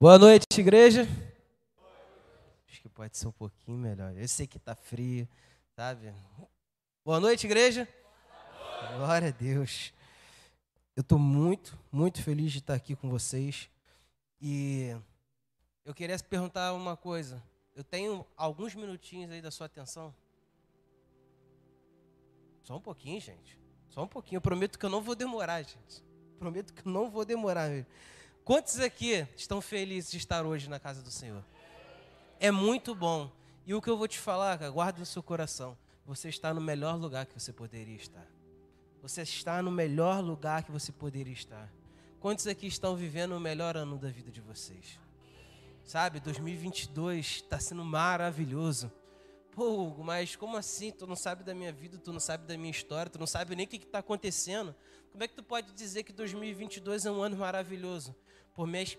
Boa noite, igreja. Acho que pode ser um pouquinho melhor. Eu sei que tá frio, sabe? Boa noite, igreja. Glória a Deus. Eu estou muito, muito feliz de estar aqui com vocês. E eu queria perguntar uma coisa. Eu tenho alguns minutinhos aí da sua atenção. Só um pouquinho, gente. Só um pouquinho. Eu prometo que eu não vou demorar, gente. Prometo que eu não vou demorar. Quantos aqui estão felizes de estar hoje na casa do Senhor? É muito bom. E o que eu vou te falar, cara, guarda no seu coração. Você está no melhor lugar que você poderia estar. Você está no melhor lugar que você poderia estar. Quantos aqui estão vivendo o melhor ano da vida de vocês? Sabe, 2022 está sendo maravilhoso. Pô, mas como assim? Tu não sabe da minha vida, tu não sabe da minha história, tu não sabe nem o que está acontecendo. Como é que tu pode dizer que 2022 é um ano maravilhoso?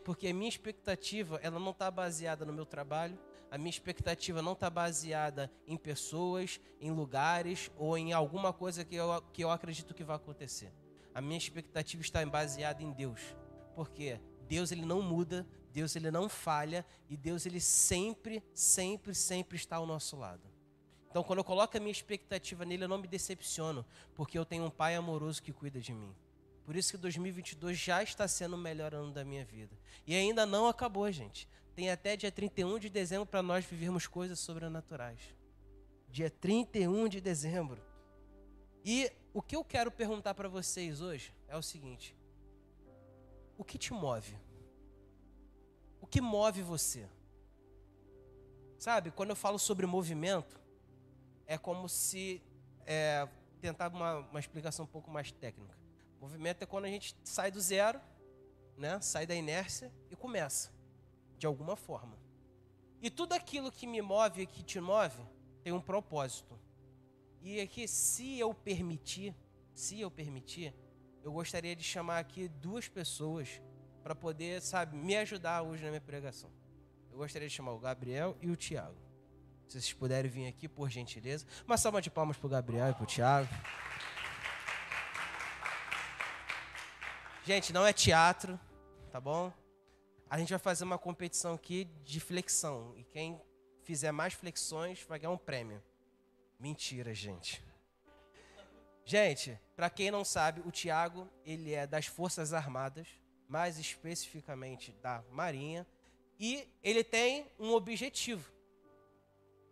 Porque a minha expectativa, ela não está baseada no meu trabalho, a minha expectativa não está baseada em pessoas, em lugares ou em alguma coisa que eu, que eu acredito que vai acontecer. A minha expectativa está baseada em Deus. Porque Deus ele não muda, Deus ele não falha e Deus ele sempre, sempre, sempre está ao nosso lado. Então, quando eu coloco a minha expectativa nele, eu não me decepciono, porque eu tenho um pai amoroso que cuida de mim. Por isso que 2022 já está sendo o melhor ano da minha vida. E ainda não acabou, gente. Tem até dia 31 de dezembro para nós vivermos coisas sobrenaturais. Dia 31 de dezembro. E o que eu quero perguntar para vocês hoje é o seguinte: o que te move? O que move você? Sabe, quando eu falo sobre movimento, é como se é, tentar uma, uma explicação um pouco mais técnica. Movimento é quando a gente sai do zero, né, sai da inércia e começa de alguma forma. E tudo aquilo que me move e que te move tem um propósito. E aqui, se eu permitir, se eu permitir, eu gostaria de chamar aqui duas pessoas para poder, sabe, me ajudar hoje na minha pregação. Eu gostaria de chamar o Gabriel e o Tiago. Se vocês puderem vir aqui, por gentileza. Uma salva de palmas para o Gabriel e para o Tiago. Gente, não é teatro, tá bom? a gente vai fazer uma competição aqui de flexão. E quem fizer mais flexões vai ganhar um prêmio. Mentira, gente. Gente, para quem não sabe, o Tiago, ele é das Forças Armadas, mais especificamente da Marinha, e ele tem um objetivo.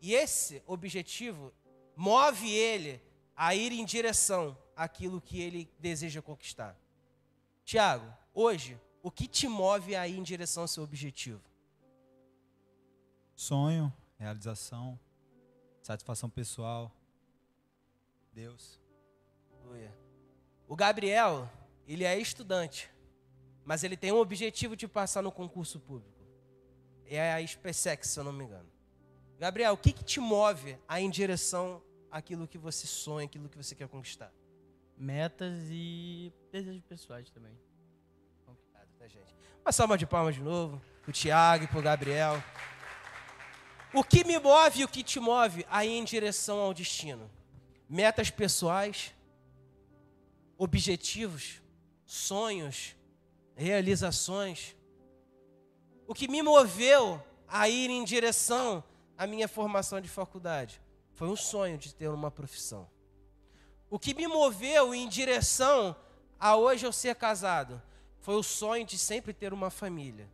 E esse objetivo move ele a ir em direção àquilo que ele deseja conquistar. Tiago, hoje o que te move aí em direção ao seu objetivo? Sonho, realização, satisfação pessoal, Deus. O Gabriel, ele é estudante, mas ele tem um objetivo de passar no concurso público. É a SpaceX, se eu não me engano. Gabriel, o que, que te move aí em direção àquilo que você sonha, aquilo que você quer conquistar? Metas e desejos pessoais também gente. Uma salva de palmas de novo, pro Tiago e pro Gabriel. O que me move e o que te move aí em direção ao destino? Metas pessoais, objetivos, sonhos, realizações. O que me moveu a ir em direção à minha formação de faculdade foi um sonho de ter uma profissão. O que me moveu em direção a hoje eu ser casado foi o sonho de sempre ter uma família.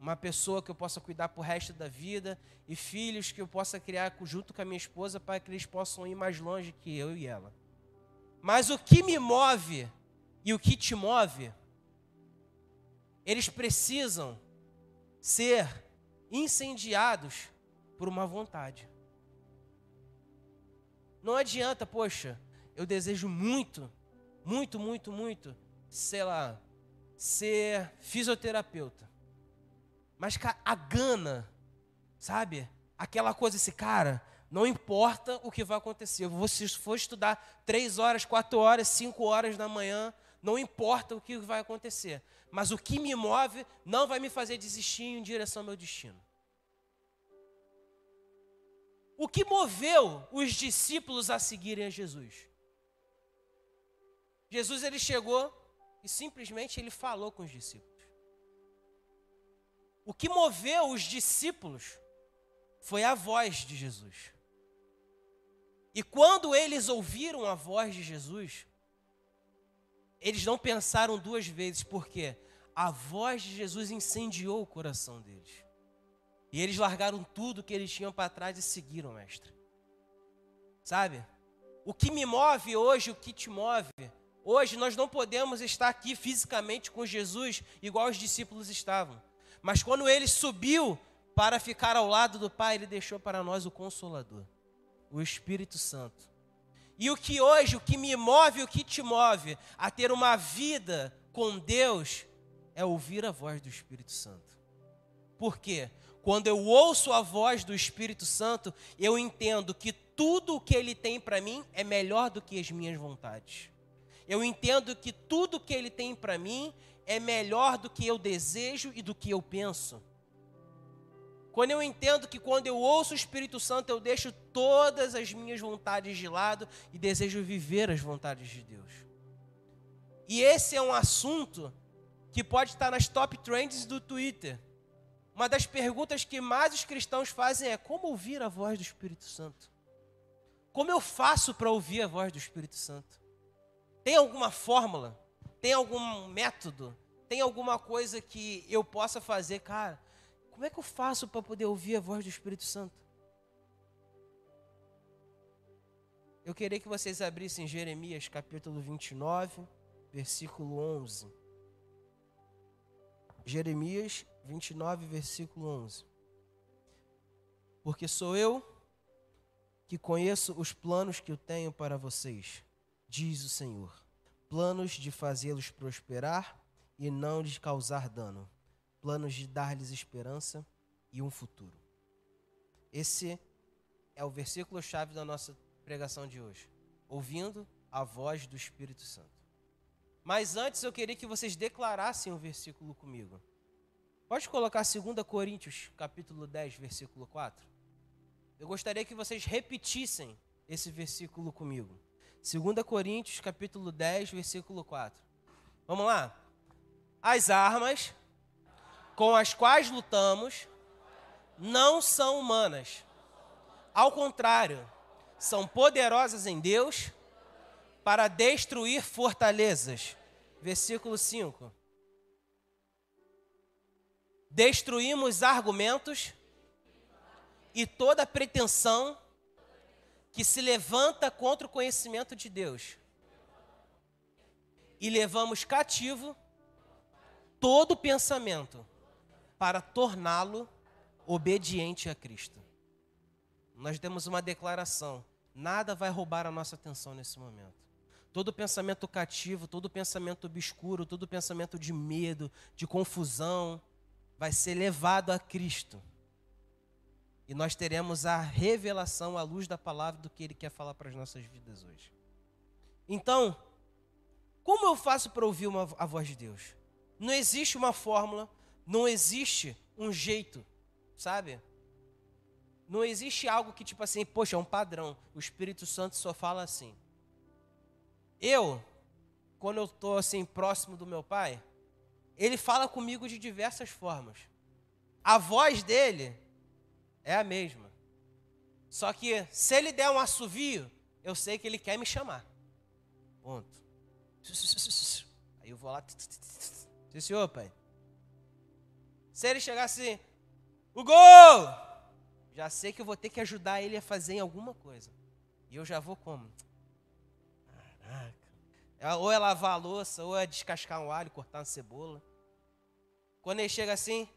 Uma pessoa que eu possa cuidar por resto da vida e filhos que eu possa criar junto com a minha esposa para que eles possam ir mais longe que eu e ela. Mas o que me move e o que te move, eles precisam ser incendiados por uma vontade. Não adianta, poxa, eu desejo muito, muito, muito, muito, sei lá, ser fisioterapeuta. Mas a gana, sabe? Aquela coisa, esse cara, não importa o que vai acontecer. Se for estudar três horas, quatro horas, cinco horas da manhã, não importa o que vai acontecer. Mas o que me move não vai me fazer desistir em direção ao meu destino. O que moveu os discípulos a seguirem a Jesus? Jesus ele chegou e simplesmente ele falou com os discípulos. O que moveu os discípulos foi a voz de Jesus. E quando eles ouviram a voz de Jesus, eles não pensaram duas vezes, porque a voz de Jesus incendiou o coração deles. E eles largaram tudo que eles tinham para trás e seguiram, mestre. Sabe? O que me move hoje, o que te move, hoje nós não podemos estar aqui fisicamente com Jesus igual os discípulos estavam. Mas quando ele subiu para ficar ao lado do Pai, ele deixou para nós o Consolador, o Espírito Santo. E o que hoje, o que me move, o que te move a ter uma vida com Deus, é ouvir a voz do Espírito Santo. Por quê? Quando eu ouço a voz do Espírito Santo, eu entendo que tudo o que ele tem para mim é melhor do que as minhas vontades. Eu entendo que tudo que ele tem para mim é melhor do que eu desejo e do que eu penso. Quando eu entendo que quando eu ouço o Espírito Santo, eu deixo todas as minhas vontades de lado e desejo viver as vontades de Deus. E esse é um assunto que pode estar nas top trends do Twitter. Uma das perguntas que mais os cristãos fazem é: como ouvir a voz do Espírito Santo? Como eu faço para ouvir a voz do Espírito Santo? Tem alguma fórmula? Tem algum método? Tem alguma coisa que eu possa fazer, cara? Como é que eu faço para poder ouvir a voz do Espírito Santo? Eu queria que vocês abrissem Jeremias capítulo 29, versículo 11. Jeremias 29, versículo 11. Porque sou eu que conheço os planos que eu tenho para vocês, diz o Senhor. Planos de fazê-los prosperar e não lhes causar dano planos de dar-lhes esperança e um futuro. Esse é o versículo-chave da nossa pregação de hoje. Ouvindo a voz do Espírito Santo. Mas antes eu queria que vocês declarassem um versículo comigo. Pode colocar 2 Coríntios, capítulo 10, versículo 4. Eu gostaria que vocês repetissem esse versículo comigo. 2 Coríntios, capítulo 10, versículo 4. Vamos lá? As armas com as quais lutamos não são humanas. Ao contrário, são poderosas em Deus para destruir fortalezas. Versículo 5. Destruímos argumentos e toda pretensão que se levanta contra o conhecimento de Deus. E levamos cativo todo pensamento para torná-lo obediente a Cristo. Nós temos uma declaração: nada vai roubar a nossa atenção nesse momento. Todo pensamento cativo, todo pensamento obscuro, todo pensamento de medo, de confusão, vai ser levado a Cristo. E nós teremos a revelação à luz da palavra do que Ele quer falar para as nossas vidas hoje. Então, como eu faço para ouvir uma, a voz de Deus? Não existe uma fórmula, não existe um jeito, sabe? Não existe algo que, tipo assim, poxa, é um padrão. O Espírito Santo só fala assim. Eu, quando eu estou assim, próximo do meu pai, ele fala comigo de diversas formas. A voz dele é a mesma. Só que se ele der um assovio, eu sei que ele quer me chamar. Ponto. Aí eu vou lá. Sim, senhor, pai. Se ele chegar assim, o gol! Já sei que eu vou ter que ajudar ele a fazer em alguma coisa. E eu já vou como? Caraca. É, ou é lavar a louça, ou é descascar um alho, cortar uma cebola. Quando ele chega assim,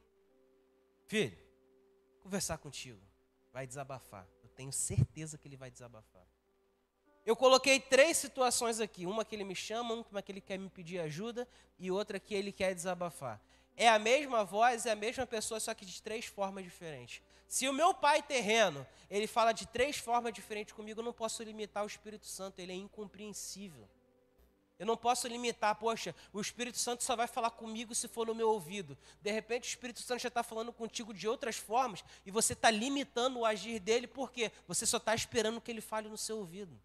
filho, conversar contigo. Vai desabafar. Eu tenho certeza que ele vai desabafar. Eu coloquei três situações aqui. Uma que ele me chama, uma que ele quer me pedir ajuda e outra que ele quer desabafar. É a mesma voz, é a mesma pessoa, só que de três formas diferentes. Se o meu pai terreno, ele fala de três formas diferentes comigo, eu não posso limitar o Espírito Santo, ele é incompreensível. Eu não posso limitar, poxa, o Espírito Santo só vai falar comigo se for no meu ouvido. De repente o Espírito Santo já está falando contigo de outras formas e você está limitando o agir dele, porque você só está esperando que ele fale no seu ouvido.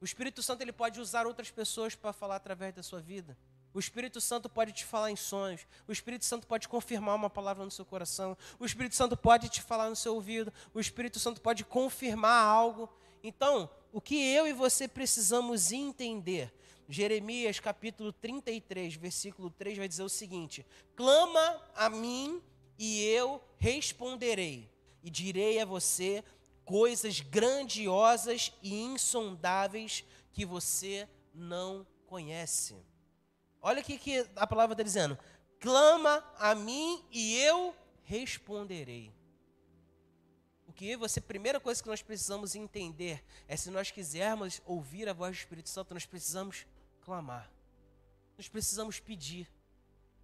O Espírito Santo ele pode usar outras pessoas para falar através da sua vida. O Espírito Santo pode te falar em sonhos. O Espírito Santo pode confirmar uma palavra no seu coração. O Espírito Santo pode te falar no seu ouvido. O Espírito Santo pode confirmar algo. Então, o que eu e você precisamos entender? Jeremias capítulo 33, versículo 3 vai dizer o seguinte: Clama a mim e eu responderei, e direi a você coisas grandiosas e insondáveis que você não conhece. Olha o que a palavra está dizendo: clama a mim e eu responderei. O que você, primeira coisa que nós precisamos entender é se nós quisermos ouvir a voz do Espírito Santo, nós precisamos clamar. Nós precisamos pedir.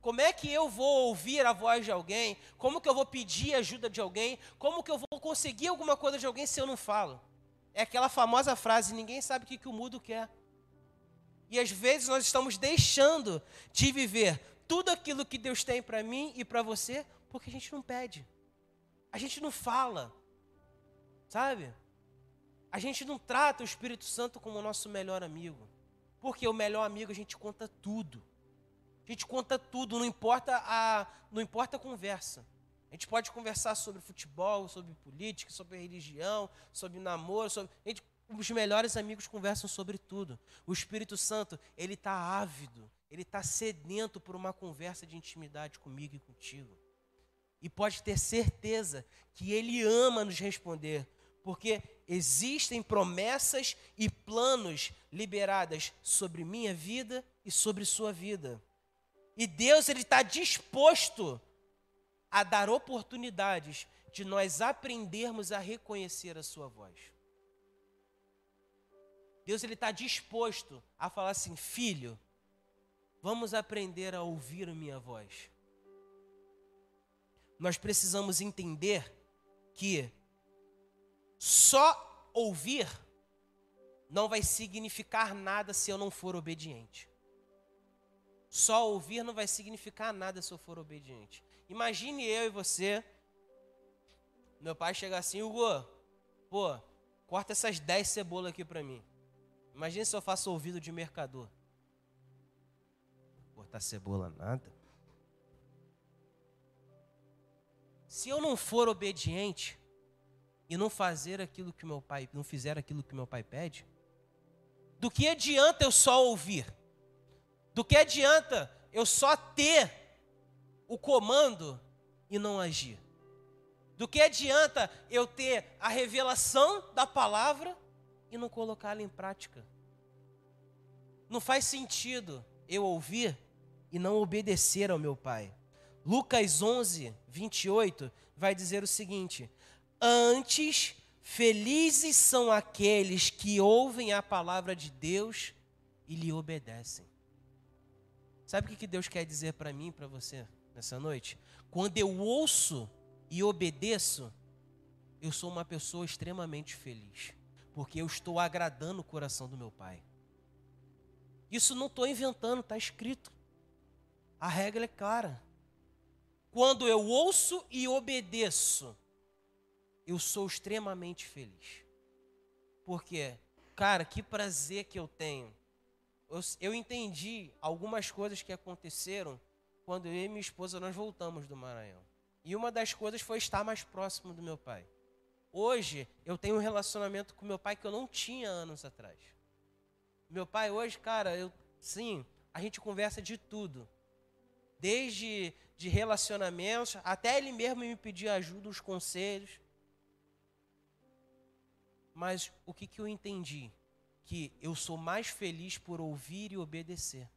Como é que eu vou ouvir a voz de alguém? Como que eu vou pedir ajuda de alguém? Como que eu vou conseguir alguma coisa de alguém se eu não falo? É aquela famosa frase: ninguém sabe o que, que o mudo quer. E às vezes nós estamos deixando de viver tudo aquilo que Deus tem para mim e para você, porque a gente não pede. A gente não fala. Sabe? A gente não trata o Espírito Santo como o nosso melhor amigo. Porque o melhor amigo a gente conta tudo. A gente conta tudo, não importa a, não importa a conversa. A gente pode conversar sobre futebol, sobre política, sobre religião, sobre namoro, sobre, gente os melhores amigos conversam sobre tudo. O Espírito Santo, ele está ávido, ele está sedento por uma conversa de intimidade comigo e contigo. E pode ter certeza que ele ama nos responder, porque existem promessas e planos liberadas sobre minha vida e sobre sua vida. E Deus ele está disposto a dar oportunidades de nós aprendermos a reconhecer a sua voz. Deus ele está disposto a falar assim, filho, vamos aprender a ouvir a minha voz. Nós precisamos entender que só ouvir não vai significar nada se eu não for obediente. Só ouvir não vai significar nada se eu for obediente. Imagine eu e você. Meu pai chega assim, Hugo, pô, corta essas 10 cebolas aqui para mim. Imagina se eu faço ouvido de mercador. Cortar cebola nada. Se eu não for obediente e não fazer aquilo que meu pai, não fizer aquilo que meu pai pede, do que adianta eu só ouvir? Do que adianta eu só ter o comando e não agir? Do que adianta eu ter a revelação da palavra e não colocá-la em prática. Não faz sentido eu ouvir e não obedecer ao meu pai. Lucas 11, 28 vai dizer o seguinte: Antes, felizes são aqueles que ouvem a palavra de Deus e lhe obedecem. Sabe o que Deus quer dizer para mim e para você nessa noite? Quando eu ouço e obedeço, eu sou uma pessoa extremamente feliz porque eu estou agradando o coração do meu Pai. Isso não estou inventando, está escrito. A regra é clara. Quando eu ouço e obedeço, eu sou extremamente feliz. Porque, cara, que prazer que eu tenho. Eu, eu entendi algumas coisas que aconteceram quando eu e minha esposa nós voltamos do Maranhão. E uma das coisas foi estar mais próximo do meu pai. Hoje eu tenho um relacionamento com meu pai que eu não tinha anos atrás. Meu pai hoje, cara, eu sim, a gente conversa de tudo. Desde de relacionamentos, até ele mesmo me pedir ajuda, os conselhos. Mas o que, que eu entendi? Que eu sou mais feliz por ouvir e obedecer.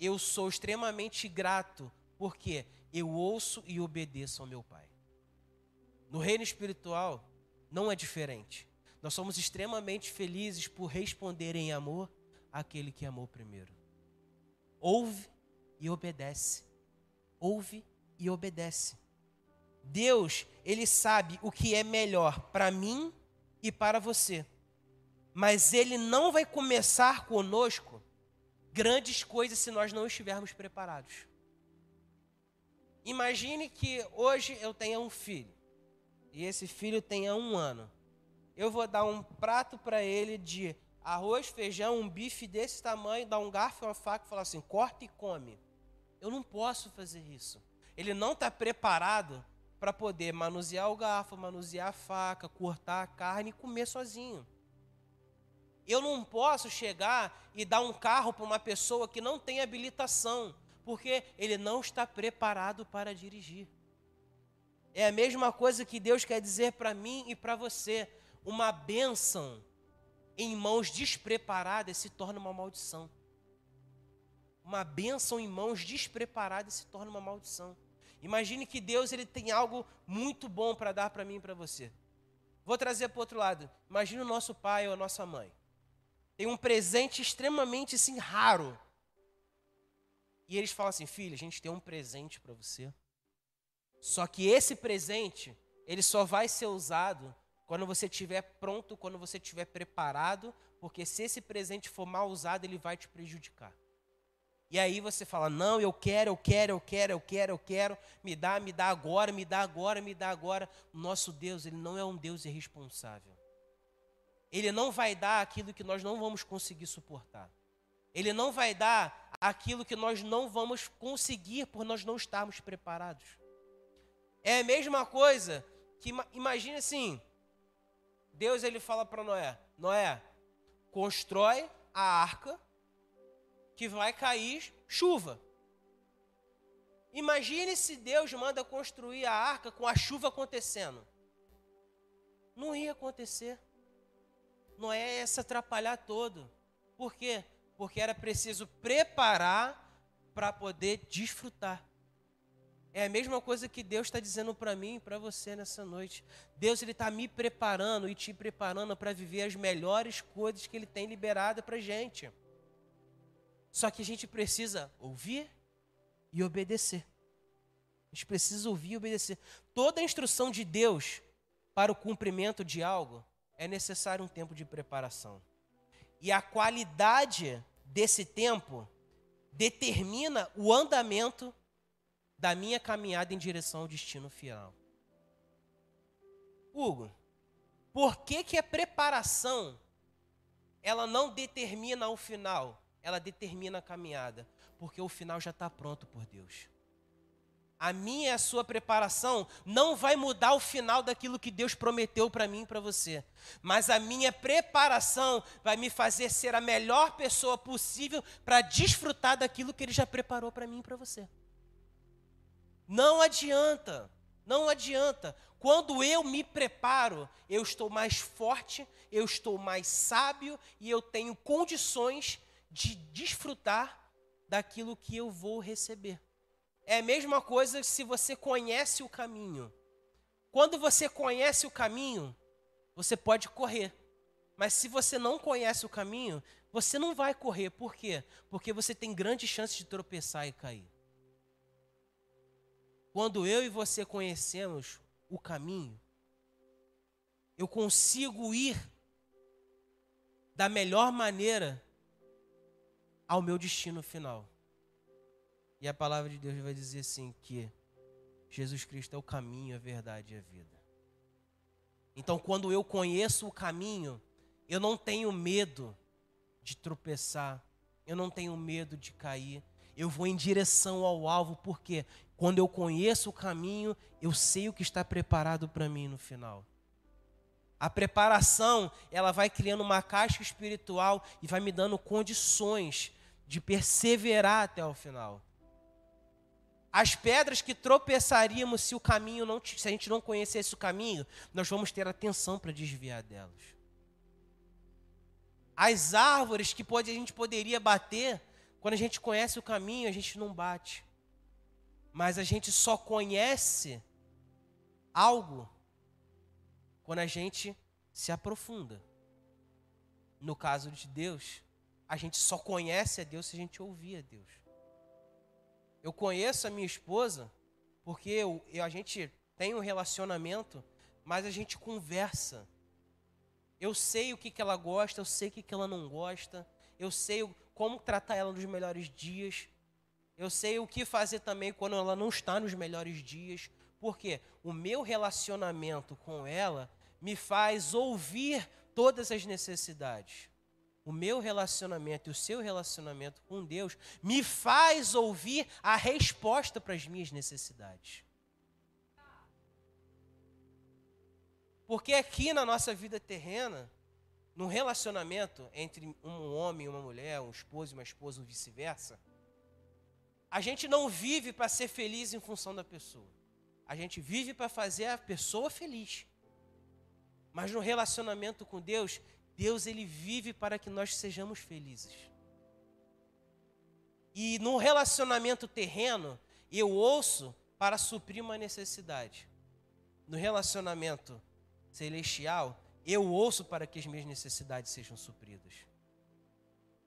Eu sou extremamente grato porque eu ouço e obedeço ao meu pai. No reino espiritual, não é diferente. Nós somos extremamente felizes por responder em amor àquele que amou primeiro. Ouve e obedece. Ouve e obedece. Deus, ele sabe o que é melhor para mim e para você. Mas ele não vai começar conosco grandes coisas se nós não estivermos preparados. Imagine que hoje eu tenha um filho e esse filho tenha um ano, eu vou dar um prato para ele de arroz, feijão, um bife desse tamanho, dá um garfo e uma faca e fala assim: corta e come. Eu não posso fazer isso. Ele não está preparado para poder manusear o garfo, manusear a faca, cortar a carne e comer sozinho. Eu não posso chegar e dar um carro para uma pessoa que não tem habilitação, porque ele não está preparado para dirigir. É a mesma coisa que Deus quer dizer para mim e para você. Uma bênção em mãos despreparadas se torna uma maldição. Uma bênção em mãos despreparadas se torna uma maldição. Imagine que Deus ele tem algo muito bom para dar para mim e para você. Vou trazer para o outro lado. Imagine o nosso pai ou a nossa mãe. Tem um presente extremamente assim, raro. E eles falam assim: filha, a gente tem um presente para você. Só que esse presente, ele só vai ser usado quando você estiver pronto, quando você estiver preparado, porque se esse presente for mal usado, ele vai te prejudicar. E aí você fala: "Não, eu quero, eu quero, eu quero, eu quero, eu quero, me dá, me dá agora, me dá agora, me dá agora". Nosso Deus, ele não é um Deus irresponsável. Ele não vai dar aquilo que nós não vamos conseguir suportar. Ele não vai dar aquilo que nós não vamos conseguir por nós não estarmos preparados. É a mesma coisa que imagine assim, Deus ele fala para Noé: Noé, constrói a arca que vai cair chuva. Imagine se Deus manda construir a arca com a chuva acontecendo. Não ia acontecer. Noé ia se atrapalhar todo. Por quê? Porque era preciso preparar para poder desfrutar. É a mesma coisa que Deus está dizendo para mim e para você nessa noite. Deus ele está me preparando e te preparando para viver as melhores coisas que Ele tem liberado para gente. Só que a gente precisa ouvir e obedecer. A gente precisa ouvir e obedecer. Toda a instrução de Deus para o cumprimento de algo é necessário um tempo de preparação. E a qualidade desse tempo determina o andamento da minha caminhada em direção ao destino final. Hugo, por que, que a preparação ela não determina o final? Ela determina a caminhada. Porque o final já está pronto por Deus. A minha e a sua preparação não vai mudar o final daquilo que Deus prometeu para mim e para você. Mas a minha preparação vai me fazer ser a melhor pessoa possível para desfrutar daquilo que Ele já preparou para mim e para você. Não adianta, não adianta. Quando eu me preparo, eu estou mais forte, eu estou mais sábio e eu tenho condições de desfrutar daquilo que eu vou receber. É a mesma coisa se você conhece o caminho. Quando você conhece o caminho, você pode correr. Mas se você não conhece o caminho, você não vai correr. Por quê? Porque você tem grande chance de tropeçar e cair. Quando eu e você conhecemos o caminho, eu consigo ir da melhor maneira ao meu destino final. E a palavra de Deus vai dizer assim que Jesus Cristo é o caminho, a verdade e a vida. Então, quando eu conheço o caminho, eu não tenho medo de tropeçar, eu não tenho medo de cair, eu vou em direção ao alvo, porque quando eu conheço o caminho, eu sei o que está preparado para mim no final. A preparação, ela vai criando uma caixa espiritual e vai me dando condições de perseverar até o final. As pedras que tropeçaríamos se o caminho não, se a gente não conhecesse o caminho, nós vamos ter atenção para desviar delas. As árvores que pode, a gente poderia bater, quando a gente conhece o caminho, a gente não bate. Mas a gente só conhece algo quando a gente se aprofunda. No caso de Deus, a gente só conhece a Deus se a gente ouvir a Deus. Eu conheço a minha esposa porque eu, eu, a gente tem um relacionamento, mas a gente conversa. Eu sei o que, que ela gosta, eu sei o que, que ela não gosta, eu sei como tratar ela nos melhores dias. Eu sei o que fazer também quando ela não está nos melhores dias. Porque o meu relacionamento com ela me faz ouvir todas as necessidades. O meu relacionamento e o seu relacionamento com Deus me faz ouvir a resposta para as minhas necessidades. Porque aqui na nossa vida terrena, no relacionamento entre um homem e uma mulher, um esposo e uma esposa, ou vice-versa, a gente não vive para ser feliz em função da pessoa. A gente vive para fazer a pessoa feliz. Mas no relacionamento com Deus, Deus ele vive para que nós sejamos felizes. E no relacionamento terreno, eu ouço para suprir uma necessidade. No relacionamento celestial, eu ouço para que as minhas necessidades sejam supridas.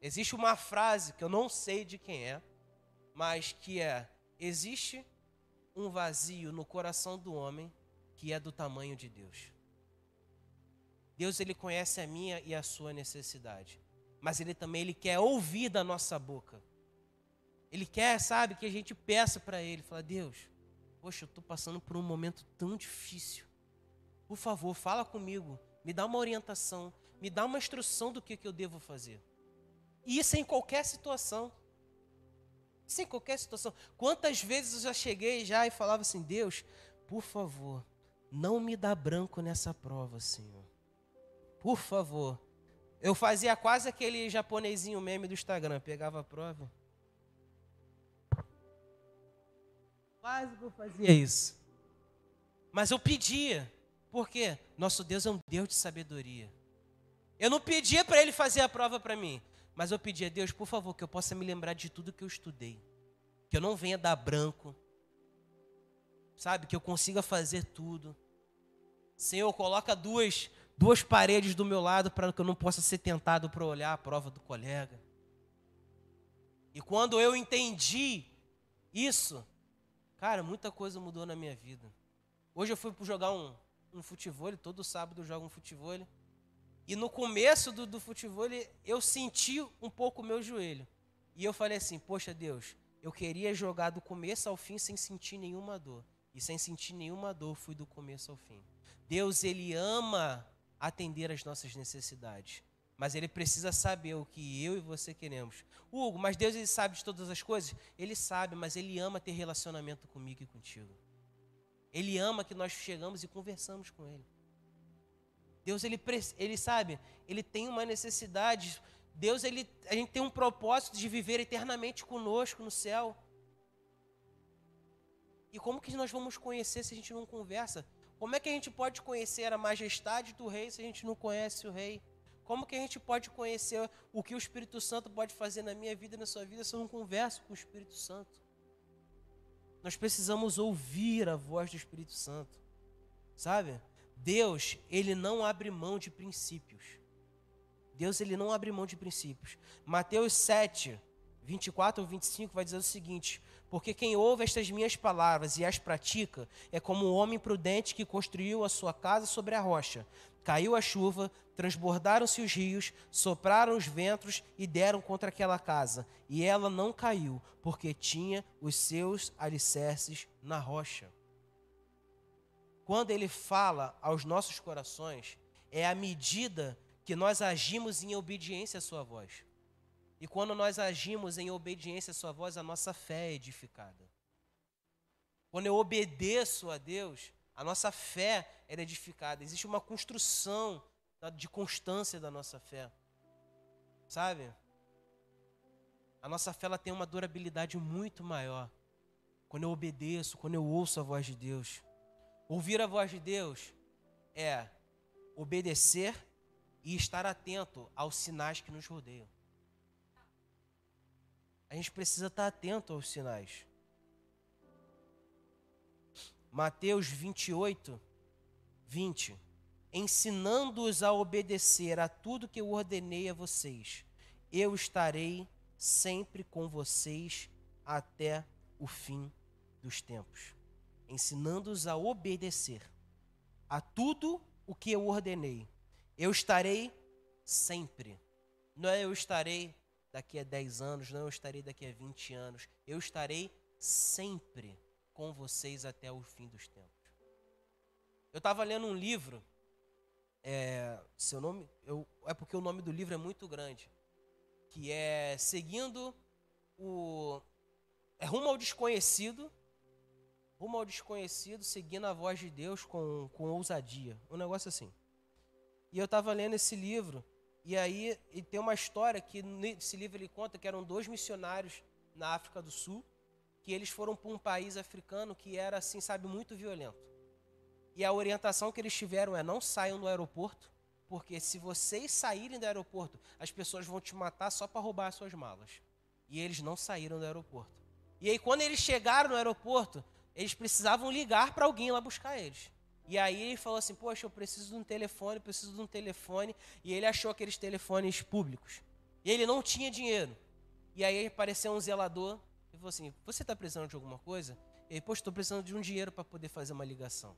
Existe uma frase que eu não sei de quem é, mas que é: existe um vazio no coração do homem que é do tamanho de Deus. Deus ele conhece a minha e a sua necessidade, mas ele também ele quer ouvir da nossa boca. Ele quer, sabe, que a gente peça para ele, fala: "Deus, poxa, eu estou passando por um momento tão difícil. Por favor, fala comigo, me dá uma orientação, me dá uma instrução do que, que eu devo fazer." E isso em qualquer situação. Isso em qualquer situação. Quantas vezes eu já cheguei já e falava assim: Deus, por favor, não me dá branco nessa prova, Senhor. Por favor. Eu fazia quase aquele japonesinho meme do Instagram. Pegava a prova. Quase que eu fazia isso. Mas eu pedia. Por quê? Nosso Deus é um Deus de sabedoria. Eu não pedia para ele fazer a prova para mim. Mas eu pedia, Deus, por favor, que eu possa me lembrar de tudo que eu estudei. Que eu não venha dar branco. Sabe? Que eu consiga fazer tudo. Senhor, coloca duas duas paredes do meu lado para que eu não possa ser tentado para olhar a prova do colega. E quando eu entendi isso, cara, muita coisa mudou na minha vida. Hoje eu fui jogar um, um futebol, todo sábado eu jogo um futebol. E no começo do, do futebol eu senti um pouco o meu joelho. E eu falei assim: Poxa Deus, eu queria jogar do começo ao fim sem sentir nenhuma dor. E sem sentir nenhuma dor, fui do começo ao fim. Deus, Ele ama atender às nossas necessidades. Mas ele precisa saber o que eu e você queremos. Hugo, mas Deus ele sabe de todas as coisas? Ele sabe, mas ele ama ter relacionamento comigo e contigo. Ele ama que nós chegamos e conversamos com ele. Deus ele, ele sabe, ele tem uma necessidade. Deus ele, a gente tem um propósito de viver eternamente conosco no céu. E como que nós vamos conhecer se a gente não conversa? Como é que a gente pode conhecer a majestade do rei se a gente não conhece o rei? Como que a gente pode conhecer o que o Espírito Santo pode fazer na minha vida e na sua vida se eu não converso com o Espírito Santo? Nós precisamos ouvir a voz do Espírito Santo. Sabe? Deus, ele não abre mão de princípios. Deus, ele não abre mão de princípios. Mateus 7, 24 ou 25 vai dizer o seguinte: porque quem ouve estas minhas palavras e as pratica é como um homem prudente que construiu a sua casa sobre a rocha. Caiu a chuva, transbordaram-se os rios, sopraram os ventos e deram contra aquela casa. E ela não caiu, porque tinha os seus alicerces na rocha. Quando ele fala aos nossos corações, é à medida que nós agimos em obediência à sua voz. E quando nós agimos em obediência à Sua voz, a nossa fé é edificada. Quando eu obedeço a Deus, a nossa fé é edificada. Existe uma construção de constância da nossa fé. Sabe? A nossa fé ela tem uma durabilidade muito maior. Quando eu obedeço, quando eu ouço a voz de Deus. Ouvir a voz de Deus é obedecer e estar atento aos sinais que nos rodeiam. A gente precisa estar atento aos sinais. Mateus 28, 20. Ensinando-os a obedecer a tudo que eu ordenei a vocês, eu estarei sempre com vocês até o fim dos tempos. Ensinando-os a obedecer a tudo o que eu ordenei. Eu estarei sempre. Não é eu estarei daqui a 10 anos, não eu estarei daqui a 20 anos. Eu estarei sempre com vocês até o fim dos tempos. Eu estava lendo um livro é, seu nome, eu, é porque o nome do livro é muito grande, que é seguindo o é rumo ao desconhecido, rumo ao desconhecido, seguindo a voz de Deus com, com ousadia, um negócio assim. E eu estava lendo esse livro e aí e tem uma história que nesse livro ele conta que eram dois missionários na África do Sul, que eles foram para um país africano que era assim, sabe, muito violento. E a orientação que eles tiveram é não saiam do aeroporto, porque se vocês saírem do aeroporto, as pessoas vão te matar só para roubar as suas malas. E eles não saíram do aeroporto. E aí quando eles chegaram no aeroporto, eles precisavam ligar para alguém lá buscar eles. E aí ele falou assim: Poxa, eu preciso de um telefone, preciso de um telefone. E ele achou aqueles telefones públicos. E ele não tinha dinheiro. E aí apareceu um zelador e falou assim: Você está precisando de alguma coisa? E ele, poxa, estou precisando de um dinheiro para poder fazer uma ligação.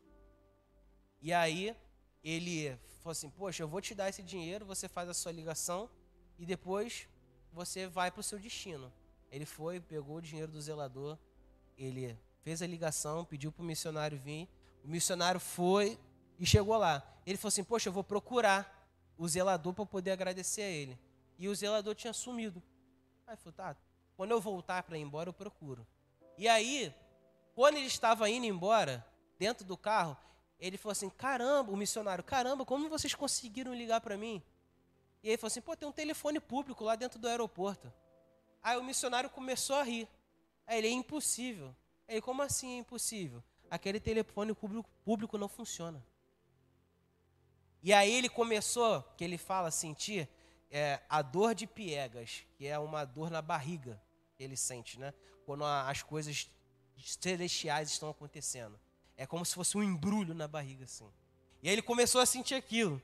E aí ele falou assim: Poxa, eu vou te dar esse dinheiro, você faz a sua ligação e depois você vai para o seu destino. Ele foi, pegou o dinheiro do zelador, ele fez a ligação, pediu para o missionário vir. O missionário foi e chegou lá. Ele falou assim: Poxa, eu vou procurar o zelador para poder agradecer a ele. E o zelador tinha sumido. Aí falou: Tá, quando eu voltar para ir embora, eu procuro. E aí, quando ele estava indo embora, dentro do carro, ele falou assim: caramba, o missionário, caramba, como vocês conseguiram ligar para mim? E ele falou assim: pô, tem um telefone público lá dentro do aeroporto. Aí o missionário começou a rir. Aí ele: é impossível. Aí, como assim é impossível? Aquele telefone público, público não funciona. E aí ele começou, que ele fala, a sentir é, a dor de piegas, que é uma dor na barriga que ele sente, né? Quando as coisas celestiais estão acontecendo. É como se fosse um embrulho na barriga, assim. E aí ele começou a sentir aquilo.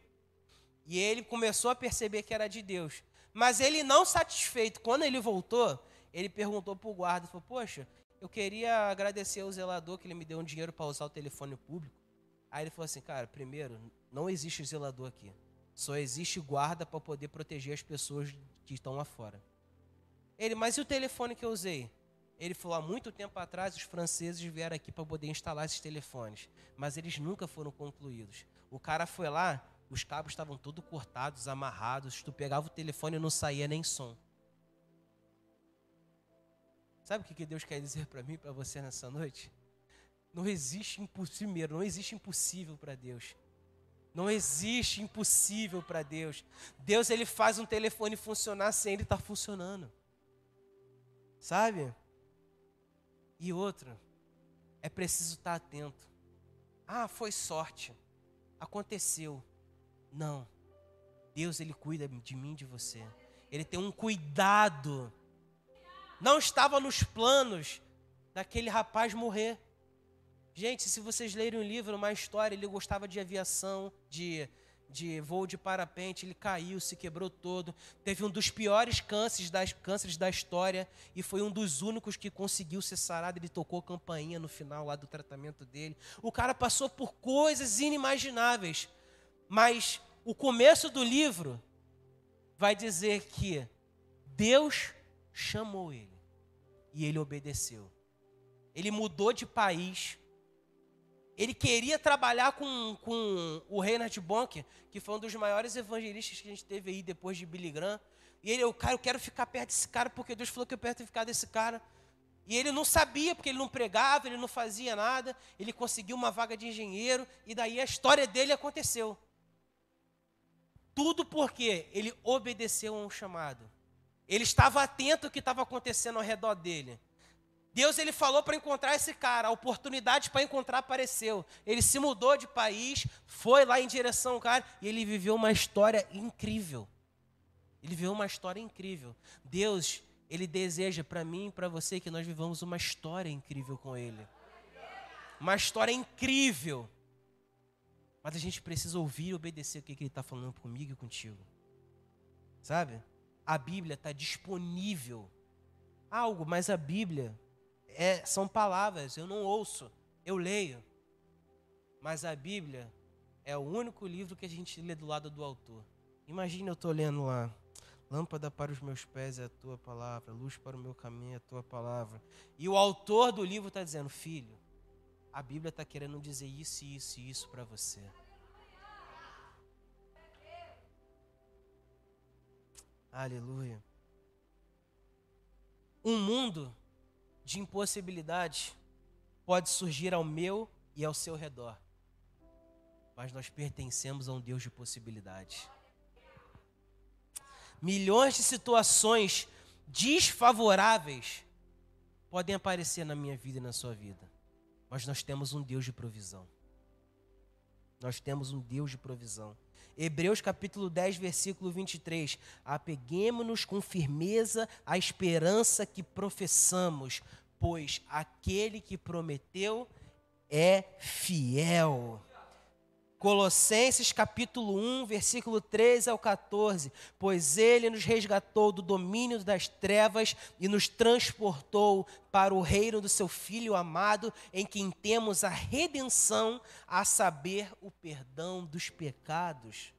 E ele começou a perceber que era de Deus. Mas ele não satisfeito, quando ele voltou, ele perguntou para o guarda, falou, poxa, eu queria agradecer ao zelador que ele me deu um dinheiro para usar o telefone público. Aí ele falou assim, cara, primeiro, não existe zelador aqui. Só existe guarda para poder proteger as pessoas que estão lá fora. Ele, mas e o telefone que eu usei? Ele falou: há muito tempo atrás, os franceses vieram aqui para poder instalar esses telefones, mas eles nunca foram concluídos. O cara foi lá, os cabos estavam todos cortados, amarrados, tu pegava o telefone e não saía nem som. Sabe o que Deus quer dizer para mim, para você nessa noite? Não existe impossível, não existe impossível para Deus. Não existe impossível para Deus. Deus ele faz um telefone funcionar sem ele estar tá funcionando. Sabe? E outra, é preciso estar atento. Ah, foi sorte. Aconteceu. Não. Deus, Ele cuida de mim, de você. Ele tem um cuidado. Não estava nos planos daquele rapaz morrer. Gente, se vocês lerem um livro, uma história, ele gostava de aviação, de de voo de parapente, ele caiu, se quebrou todo. Teve um dos piores cânceres, das, cânceres da história e foi um dos únicos que conseguiu ser sarado. Ele tocou campainha no final lá do tratamento dele. O cara passou por coisas inimagináveis, mas o começo do livro vai dizer que Deus chamou ele e ele obedeceu. Ele mudou de país, ele queria trabalhar com, com o Reinhard Bonk, que foi um dos maiores evangelistas que a gente teve aí depois de Billy Graham. E ele, eu, cara, eu quero ficar perto desse cara, porque Deus falou que eu quero ficar desse cara. E ele não sabia, porque ele não pregava, ele não fazia nada. Ele conseguiu uma vaga de engenheiro, e daí a história dele aconteceu. Tudo porque ele obedeceu a um chamado. Ele estava atento ao que estava acontecendo ao redor dele. Deus ele falou para encontrar esse cara, a oportunidade para encontrar apareceu. Ele se mudou de país, foi lá em direção ao cara e ele viveu uma história incrível. Ele viveu uma história incrível. Deus, ele deseja para mim e para você que nós vivamos uma história incrível com ele. Uma história incrível. Mas a gente precisa ouvir e obedecer o que ele está falando comigo e contigo. Sabe? A Bíblia está disponível. Algo, mas a Bíblia é, são palavras, eu não ouço, eu leio. Mas a Bíblia é o único livro que a gente lê do lado do autor. Imagina eu estou lendo lá. Lâmpada para os meus pés é a tua palavra, luz para o meu caminho é a tua palavra. E o autor do livro está dizendo: Filho, a Bíblia está querendo dizer isso, isso e isso para você. Aleluia. Um mundo de impossibilidades pode surgir ao meu e ao seu redor. Mas nós pertencemos a um Deus de possibilidades. Milhões de situações desfavoráveis podem aparecer na minha vida e na sua vida. Mas nós temos um Deus de provisão. Nós temos um Deus de provisão. Hebreus capítulo 10, versículo 23. Apeguemos-nos com firmeza à esperança que professamos, pois aquele que prometeu é fiel. Colossenses capítulo 1, versículo 13 ao 14. Pois ele nos resgatou do domínio das trevas e nos transportou para o reino do seu Filho amado, em quem temos a redenção, a saber, o perdão dos pecados.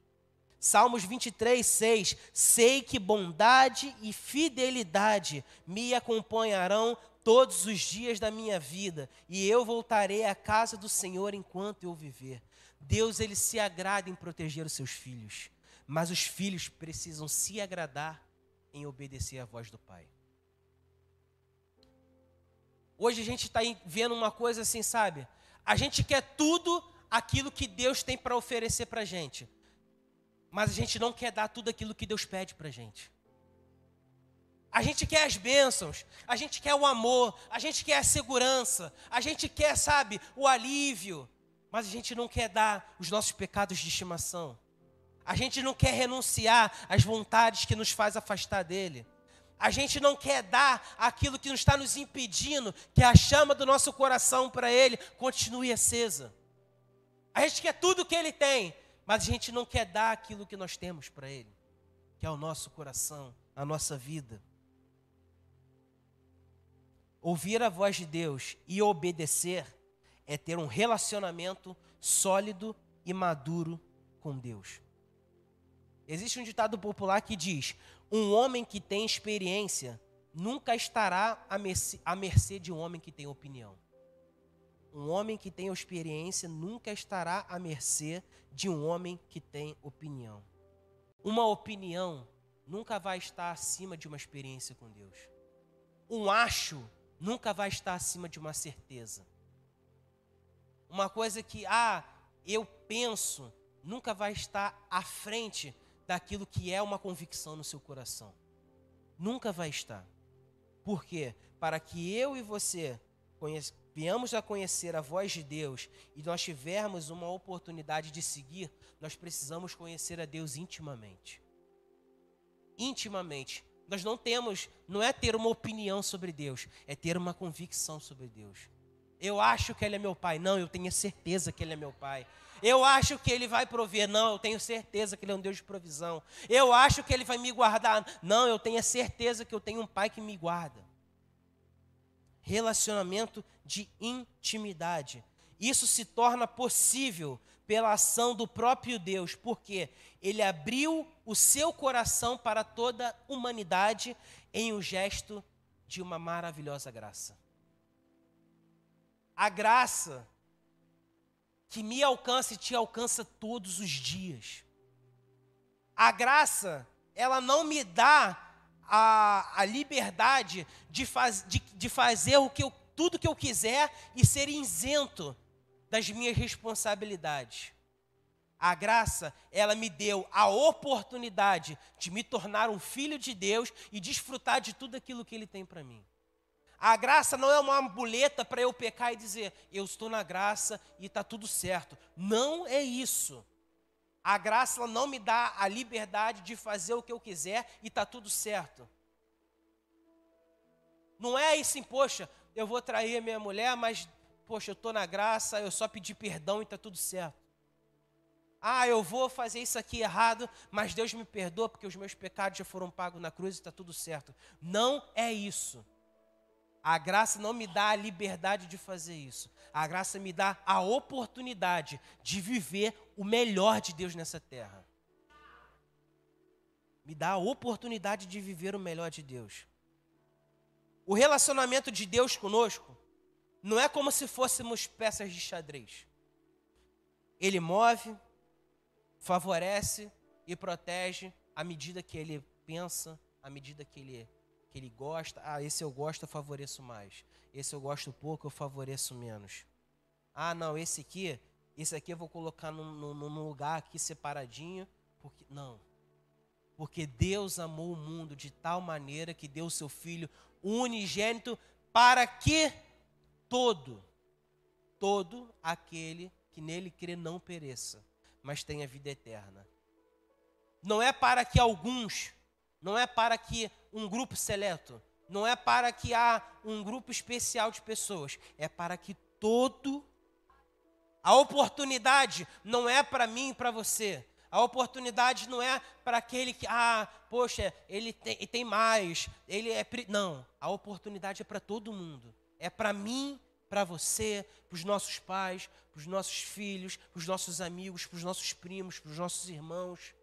Salmos 23, 6. Sei que bondade e fidelidade me acompanharão todos os dias da minha vida, e eu voltarei à casa do Senhor enquanto eu viver. Deus ele se agrada em proteger os seus filhos, mas os filhos precisam se agradar em obedecer à voz do Pai. Hoje a gente está vendo uma coisa assim, sabe? A gente quer tudo aquilo que Deus tem para oferecer para a gente, mas a gente não quer dar tudo aquilo que Deus pede para a gente. A gente quer as bênçãos, a gente quer o amor, a gente quer a segurança, a gente quer, sabe, o alívio, mas a gente não quer dar os nossos pecados de estimação. A gente não quer renunciar às vontades que nos faz afastar dele. A gente não quer dar aquilo que está nos impedindo que a chama do nosso coração para ele continue acesa. A gente quer tudo que ele tem, mas a gente não quer dar aquilo que nós temos para ele, que é o nosso coração, a nossa vida. Ouvir a voz de Deus e obedecer é ter um relacionamento sólido e maduro com Deus. Existe um ditado popular que diz: um homem que tem experiência nunca estará à mercê, à mercê de um homem que tem opinião. Um homem que tem experiência nunca estará à mercê de um homem que tem opinião. Uma opinião nunca vai estar acima de uma experiência com Deus. Um acho nunca vai estar acima de uma certeza. Uma coisa que, ah, eu penso, nunca vai estar à frente daquilo que é uma convicção no seu coração. Nunca vai estar. Por quê? Para que eu e você conhece, venhamos a conhecer a voz de Deus e nós tivermos uma oportunidade de seguir, nós precisamos conhecer a Deus intimamente. Intimamente. Nós não temos, não é ter uma opinião sobre Deus, é ter uma convicção sobre Deus. Eu acho que Ele é meu pai. Não, eu tenho certeza que Ele é meu pai. Eu acho que Ele vai prover. Não, eu tenho certeza que Ele é um Deus de provisão. Eu acho que Ele vai me guardar. Não, eu tenho certeza que eu tenho um pai que me guarda. Relacionamento de intimidade. Isso se torna possível pela ação do próprio Deus, porque Ele abriu o seu coração para toda a humanidade em um gesto de uma maravilhosa graça a graça que me alcança e te alcança todos os dias. A graça, ela não me dá a, a liberdade de, faz, de, de fazer o que eu, tudo que eu quiser e ser isento das minhas responsabilidades. A graça, ela me deu a oportunidade de me tornar um filho de Deus e desfrutar de tudo aquilo que Ele tem para mim. A graça não é uma muleta para eu pecar e dizer, eu estou na graça e está tudo certo. Não é isso. A graça não me dá a liberdade de fazer o que eu quiser e está tudo certo. Não é assim, poxa, eu vou trair a minha mulher, mas, poxa, eu estou na graça, eu só pedi perdão e está tudo certo. Ah, eu vou fazer isso aqui errado, mas Deus me perdoa porque os meus pecados já foram pagos na cruz e está tudo certo. Não é isso. A graça não me dá a liberdade de fazer isso. A graça me dá a oportunidade de viver o melhor de Deus nessa terra. Me dá a oportunidade de viver o melhor de Deus. O relacionamento de Deus conosco não é como se fôssemos peças de xadrez. Ele move, favorece e protege à medida que ele pensa à medida que ele, que ele gosta. Ah, esse eu gosto, eu favoreço mais. Esse eu gosto pouco, eu favoreço menos. Ah, não, esse aqui, esse aqui eu vou colocar num, lugar aqui separadinho. Porque, não. Porque Deus amou o mundo de tal maneira que deu o seu Filho unigênito para que todo, todo aquele que nele crê não pereça, mas tenha vida eterna. Não é para que alguns, não é para que um grupo seleto, não é para que há um grupo especial de pessoas, é para que todo a oportunidade não é para mim e para você. A oportunidade não é para aquele que, ah, poxa, ele tem, tem mais, ele é. Não, a oportunidade é para todo mundo. É para mim, para você, para os nossos pais, para os nossos filhos, para os nossos amigos, para os nossos primos, para os nossos irmãos.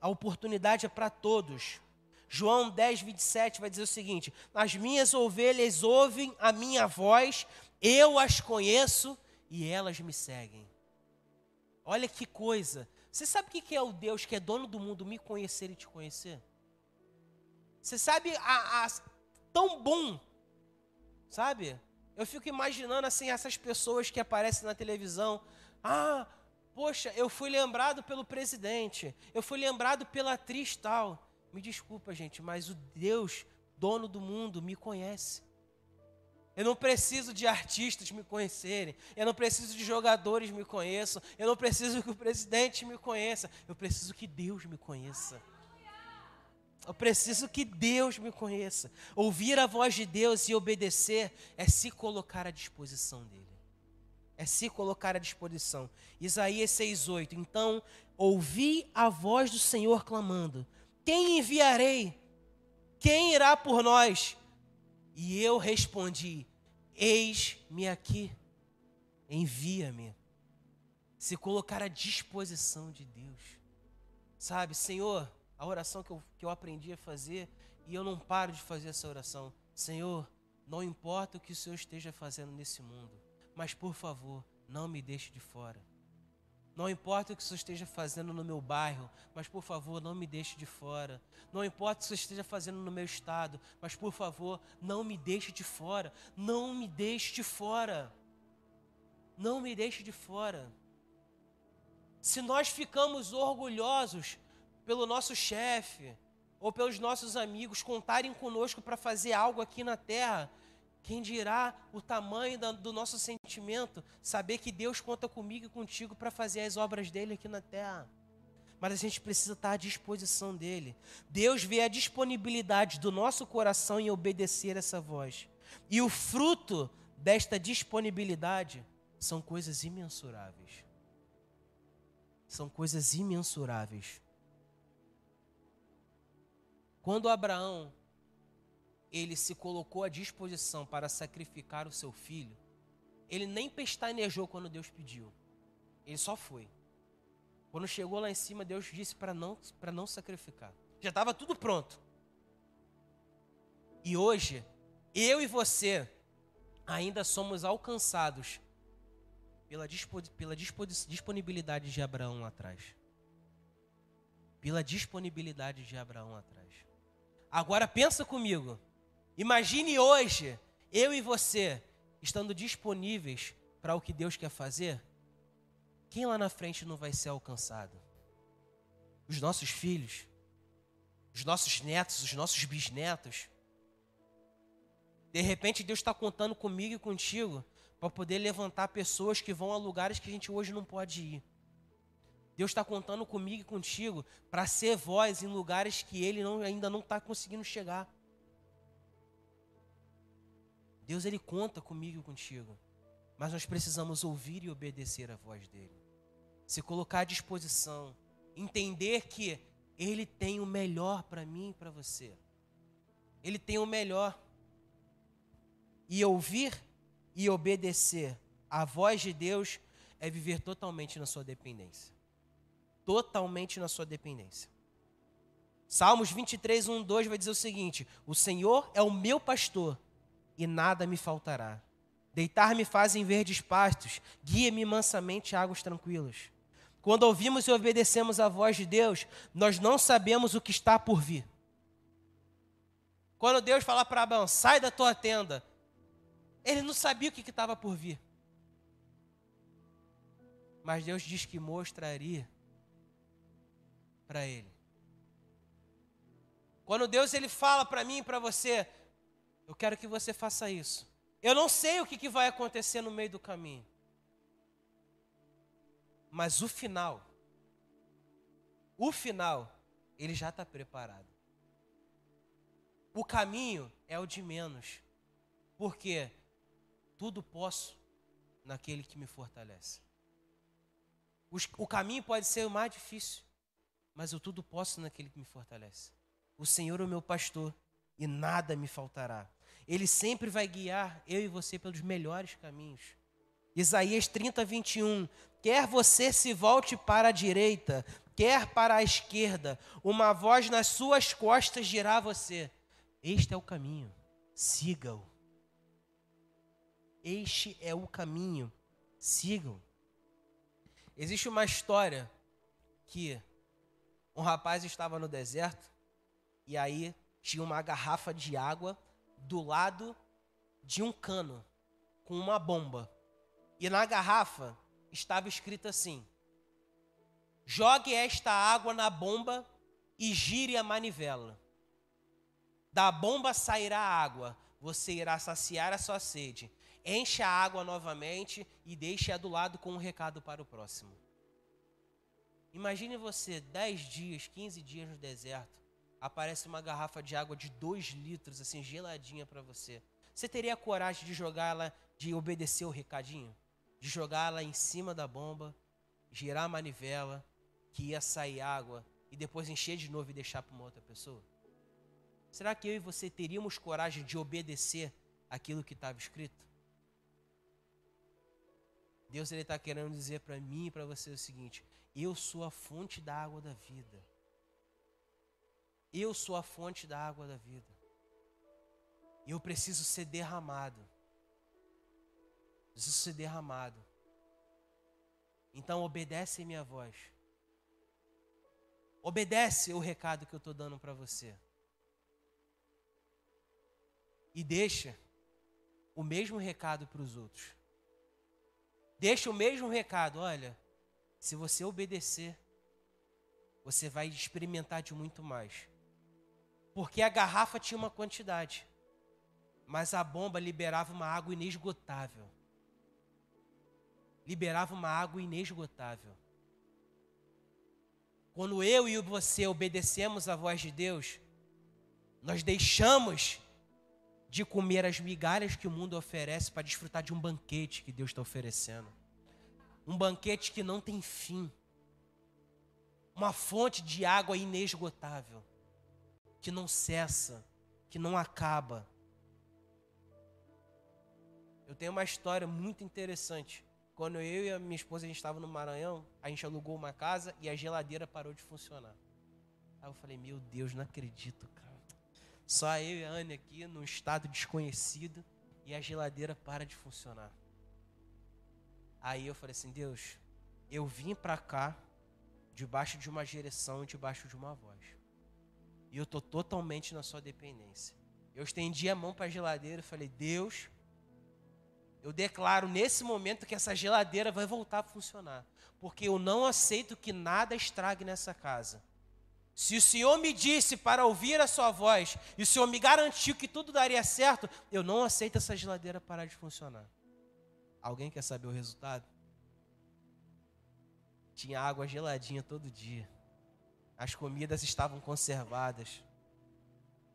A oportunidade é para todos. João 10, 27 vai dizer o seguinte: As minhas ovelhas ouvem a minha voz, eu as conheço e elas me seguem. Olha que coisa. Você sabe o que é o Deus que é dono do mundo me conhecer e te conhecer? Você sabe a, a tão bom, sabe? Eu fico imaginando assim essas pessoas que aparecem na televisão. Ah, poxa, eu fui lembrado pelo presidente, eu fui lembrado pela atriz tal. Me desculpa, gente, mas o Deus, dono do mundo, me conhece. Eu não preciso de artistas me conhecerem. Eu não preciso de jogadores me conheçam. Eu não preciso que o presidente me conheça. Eu preciso que Deus me conheça. Eu preciso que Deus me conheça. Ouvir a voz de Deus e obedecer é se colocar à disposição dele. É se colocar à disposição. Isaías 6:8. Então, ouvi a voz do Senhor clamando: Quem enviarei? Quem irá por nós? E eu respondi: Eis-me aqui, envia-me. Se colocar à disposição de Deus. Sabe, Senhor, a oração que eu, que eu aprendi a fazer e eu não paro de fazer essa oração. Senhor, não importa o que o Senhor esteja fazendo nesse mundo, mas por favor, não me deixe de fora. Não importa o que Senhor esteja fazendo no meu bairro, mas por favor, não me deixe de fora. Não importa o que Senhor esteja fazendo no meu estado, mas por favor, não me deixe de fora. Não me deixe de fora. Não me deixe de fora. Se nós ficamos orgulhosos pelo nosso chefe ou pelos nossos amigos contarem conosco para fazer algo aqui na terra, quem dirá o tamanho do nosso sentimento, saber que Deus conta comigo e contigo para fazer as obras dele aqui na terra. Mas a gente precisa estar à disposição dele. Deus vê a disponibilidade do nosso coração em obedecer essa voz. E o fruto desta disponibilidade são coisas imensuráveis. São coisas imensuráveis. Quando Abraão ele se colocou à disposição para sacrificar o seu filho, ele nem pestanejou quando Deus pediu. Ele só foi. Quando chegou lá em cima, Deus disse para não, não sacrificar. Já estava tudo pronto. E hoje, eu e você ainda somos alcançados pela, pela disponibilidade de Abraão lá atrás. Pela disponibilidade de Abraão lá atrás. Agora pensa comigo. Imagine hoje, eu e você, estando disponíveis para o que Deus quer fazer, quem lá na frente não vai ser alcançado? Os nossos filhos, os nossos netos, os nossos bisnetos. De repente, Deus está contando comigo e contigo para poder levantar pessoas que vão a lugares que a gente hoje não pode ir. Deus está contando comigo e contigo para ser voz em lugares que Ele não, ainda não está conseguindo chegar. Deus ele conta comigo e contigo. Mas nós precisamos ouvir e obedecer a voz dele. Se colocar à disposição, entender que ele tem o melhor para mim e para você. Ele tem o melhor. E ouvir e obedecer a voz de Deus é viver totalmente na sua dependência. Totalmente na sua dependência. Salmos 23, 1, 2 vai dizer o seguinte: O Senhor é o meu pastor e nada me faltará. Deitar-me fazem verdes pastos, guia-me mansamente a águas tranquilas. Quando ouvimos e obedecemos a voz de Deus, nós não sabemos o que está por vir. Quando Deus fala para Abraão, sai da tua tenda, ele não sabia o que estava por vir. Mas Deus diz que mostraria para ele. Quando Deus ele fala para mim e para você, eu quero que você faça isso. Eu não sei o que, que vai acontecer no meio do caminho. Mas o final, o final, ele já está preparado. O caminho é o de menos. Porque tudo posso naquele que me fortalece. O caminho pode ser o mais difícil, mas eu tudo posso naquele que me fortalece. O Senhor é o meu pastor e nada me faltará. Ele sempre vai guiar eu e você pelos melhores caminhos. Isaías 30, 21. Quer você se volte para a direita, quer para a esquerda, uma voz nas suas costas dirá a você: Este é o caminho, siga-o. Este é o caminho, sigam. Existe uma história que um rapaz estava no deserto e aí tinha uma garrafa de água do lado de um cano com uma bomba. E na garrafa estava escrito assim: Jogue esta água na bomba e gire a manivela. Da bomba sairá água, você irá saciar a sua sede enche a água novamente e deixe-a do lado com um recado para o próximo. Imagine você 10 dias, 15 dias no deserto, aparece uma garrafa de água de 2 litros, assim, geladinha para você. Você teria coragem de jogá-la, de obedecer o recadinho? De jogá-la em cima da bomba, girar a manivela, que ia sair água, e depois encher de novo e deixar para uma outra pessoa? Será que eu e você teríamos coragem de obedecer aquilo que estava escrito? Deus ele está querendo dizer para mim e para você o seguinte: eu sou a fonte da água da vida. Eu sou a fonte da água da vida. E eu preciso ser derramado. Preciso ser derramado. Então obedece minha voz. Obedece o recado que eu estou dando para você. E deixa o mesmo recado para os outros deixa o mesmo recado: olha, se você obedecer, você vai experimentar de muito mais. Porque a garrafa tinha uma quantidade, mas a bomba liberava uma água inesgotável. Liberava uma água inesgotável. Quando eu e você obedecemos à voz de Deus, nós deixamos de comer as migalhas que o mundo oferece para desfrutar de um banquete que Deus está oferecendo. Um banquete que não tem fim. Uma fonte de água inesgotável, que não cessa, que não acaba. Eu tenho uma história muito interessante. Quando eu e a minha esposa a gente estava no Maranhão, a gente alugou uma casa e a geladeira parou de funcionar. Aí eu falei, meu Deus, não acredito, cara. Só eu e a Anne aqui, num estado desconhecido, e a geladeira para de funcionar. Aí eu falei assim: Deus, eu vim para cá debaixo de uma direção e debaixo de uma voz. E eu estou totalmente na sua dependência. Eu estendi a mão para a geladeira e falei: Deus, eu declaro nesse momento que essa geladeira vai voltar a funcionar. Porque eu não aceito que nada estrague nessa casa. Se o Senhor me disse para ouvir a sua voz, e o Senhor me garantiu que tudo daria certo, eu não aceito essa geladeira parar de funcionar. Alguém quer saber o resultado? Tinha água geladinha todo dia. As comidas estavam conservadas.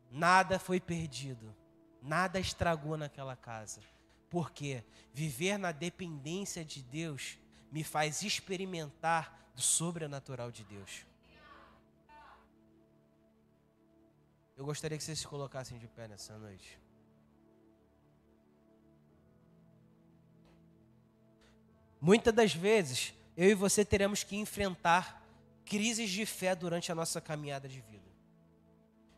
Nada foi perdido. Nada estragou naquela casa. Porque viver na dependência de Deus me faz experimentar do sobrenatural de Deus. Eu gostaria que vocês se colocassem de pé nessa noite. Muitas das vezes, eu e você teremos que enfrentar crises de fé durante a nossa caminhada de vida.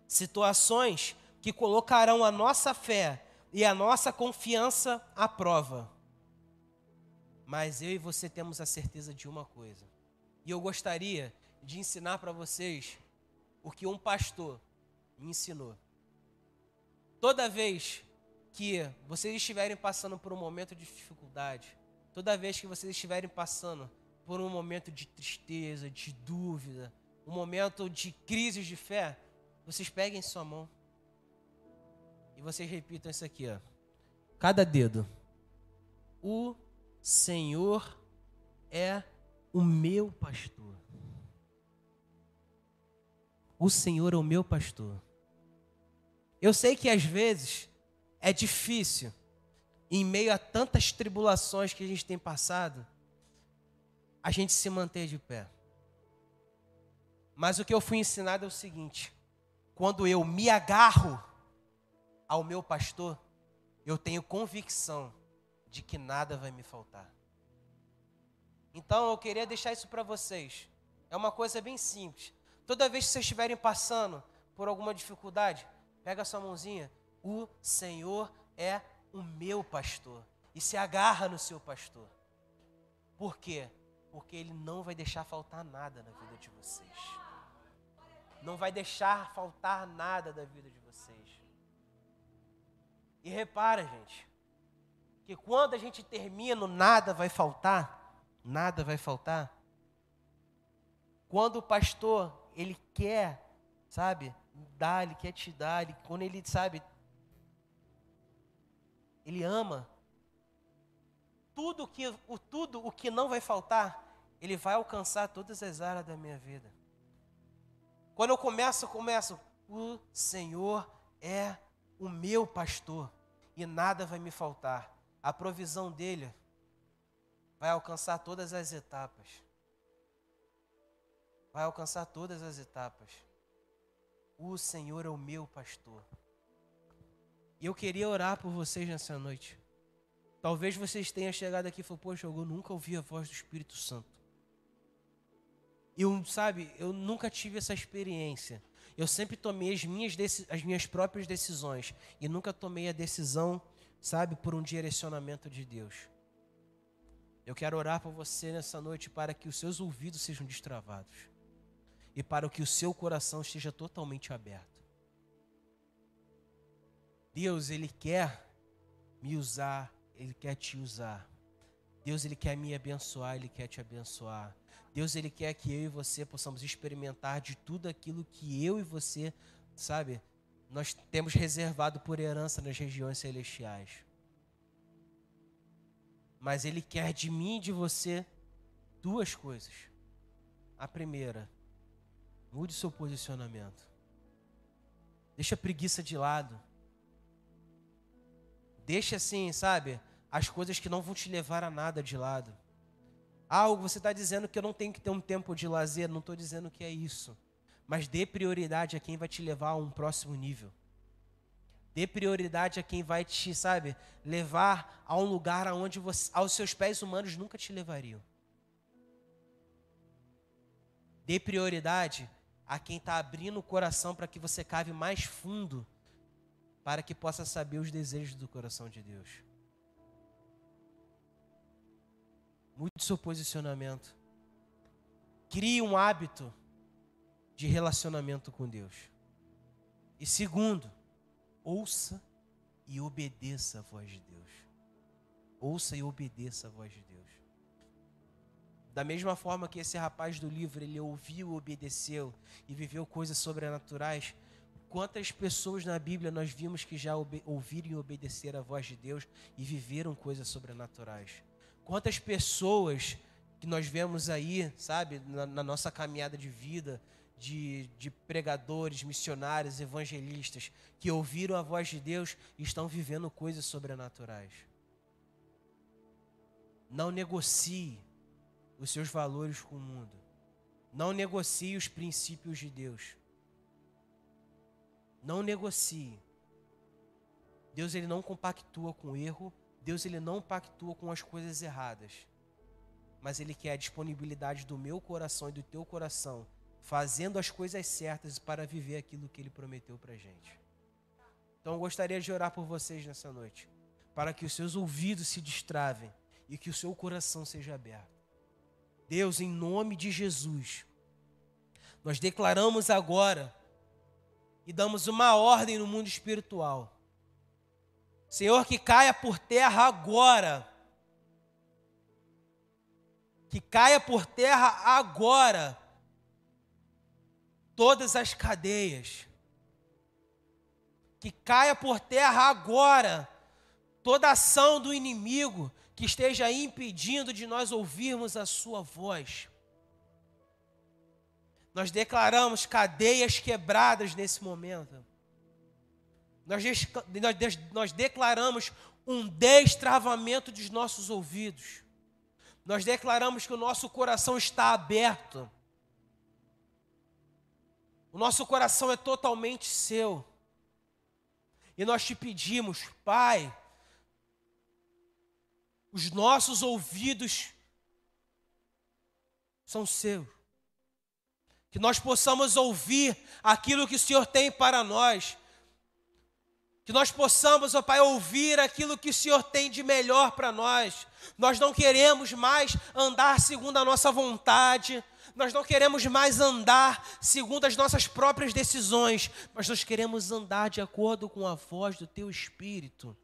Situações que colocarão a nossa fé e a nossa confiança à prova. Mas eu e você temos a certeza de uma coisa. E eu gostaria de ensinar para vocês o que um pastor me ensinou. toda vez que vocês estiverem passando por um momento de dificuldade, toda vez que vocês estiverem passando por um momento de tristeza, de dúvida, um momento de crise de fé, vocês peguem sua mão e vocês repitam isso aqui, ó. Cada dedo. O Senhor é o meu pastor. O Senhor é o meu pastor. Eu sei que às vezes é difícil, em meio a tantas tribulações que a gente tem passado, a gente se manter de pé. Mas o que eu fui ensinado é o seguinte: quando eu me agarro ao meu pastor, eu tenho convicção de que nada vai me faltar. Então eu queria deixar isso para vocês. É uma coisa bem simples. Toda vez que vocês estiverem passando por alguma dificuldade, pega sua mãozinha. O Senhor é o meu pastor. E se agarra no seu pastor. Por quê? Porque ele não vai deixar faltar nada na vida de vocês. Não vai deixar faltar nada da vida de vocês. E repara, gente, que quando a gente termina, nada vai faltar, nada vai faltar. Quando o pastor, ele quer, sabe, dar, ele quer te dar, ele, quando ele, sabe, ele ama, tudo que, o, tudo o que não vai faltar, ele vai alcançar todas as áreas da minha vida. Quando eu começo, eu começo, o Senhor é o meu pastor e nada vai me faltar. A provisão dele vai alcançar todas as etapas. Vai alcançar todas as etapas. O Senhor é o meu pastor. E eu queria orar por vocês nessa noite. Talvez vocês tenham chegado aqui e falado, poxa, eu nunca ouvi a voz do Espírito Santo. Eu, sabe, eu nunca tive essa experiência. Eu sempre tomei as minhas, as minhas próprias decisões e nunca tomei a decisão, sabe, por um direcionamento de Deus. Eu quero orar por você nessa noite para que os seus ouvidos sejam destravados e para que o seu coração esteja totalmente aberto. Deus, Ele quer me usar, Ele quer te usar. Deus, Ele quer me abençoar, Ele quer te abençoar. Deus ele quer que eu e você possamos experimentar de tudo aquilo que eu e você, sabe, nós temos reservado por herança nas regiões celestiais. Mas ele quer de mim e de você duas coisas. A primeira, mude seu posicionamento. Deixa a preguiça de lado. Deixa assim, sabe, as coisas que não vão te levar a nada de lado. Ah, você está dizendo que eu não tenho que ter um tempo de lazer. Não estou dizendo que é isso. Mas dê prioridade a quem vai te levar a um próximo nível. Dê prioridade a quem vai te, sabe, levar a um lugar aonde você, aos seus pés humanos nunca te levariam. Dê prioridade a quem está abrindo o coração para que você cave mais fundo, para que possa saber os desejos do coração de Deus. Mude seu posicionamento. Crie um hábito de relacionamento com Deus. E segundo, ouça e obedeça a voz de Deus. Ouça e obedeça a voz de Deus. Da mesma forma que esse rapaz do livro, ele ouviu, obedeceu e viveu coisas sobrenaturais, quantas pessoas na Bíblia nós vimos que já ouviram e obedeceram a voz de Deus e viveram coisas sobrenaturais? Quantas pessoas que nós vemos aí, sabe, na, na nossa caminhada de vida, de, de, pregadores, missionários, evangelistas, que ouviram a voz de Deus e estão vivendo coisas sobrenaturais. Não negocie os seus valores com o mundo. Não negocie os princípios de Deus. Não negocie. Deus ele não compactua com o erro, Deus ele não pactua com as coisas erradas, mas ele quer a disponibilidade do meu coração e do teu coração, fazendo as coisas certas para viver aquilo que ele prometeu para gente. Então eu gostaria de orar por vocês nessa noite, para que os seus ouvidos se destravem e que o seu coração seja aberto. Deus, em nome de Jesus, nós declaramos agora e damos uma ordem no mundo espiritual Senhor, que caia por terra agora. Que caia por terra agora todas as cadeias. Que caia por terra agora toda ação do inimigo que esteja impedindo de nós ouvirmos a Sua voz. Nós declaramos cadeias quebradas nesse momento. Nós, nós, nós declaramos um destravamento dos nossos ouvidos. Nós declaramos que o nosso coração está aberto. O nosso coração é totalmente seu. E nós te pedimos, Pai, os nossos ouvidos são seus. Que nós possamos ouvir aquilo que o Senhor tem para nós. Que nós possamos, ó Pai, ouvir aquilo que o Senhor tem de melhor para nós. Nós não queremos mais andar segundo a nossa vontade. Nós não queremos mais andar segundo as nossas próprias decisões. Mas nós queremos andar de acordo com a voz do Teu Espírito.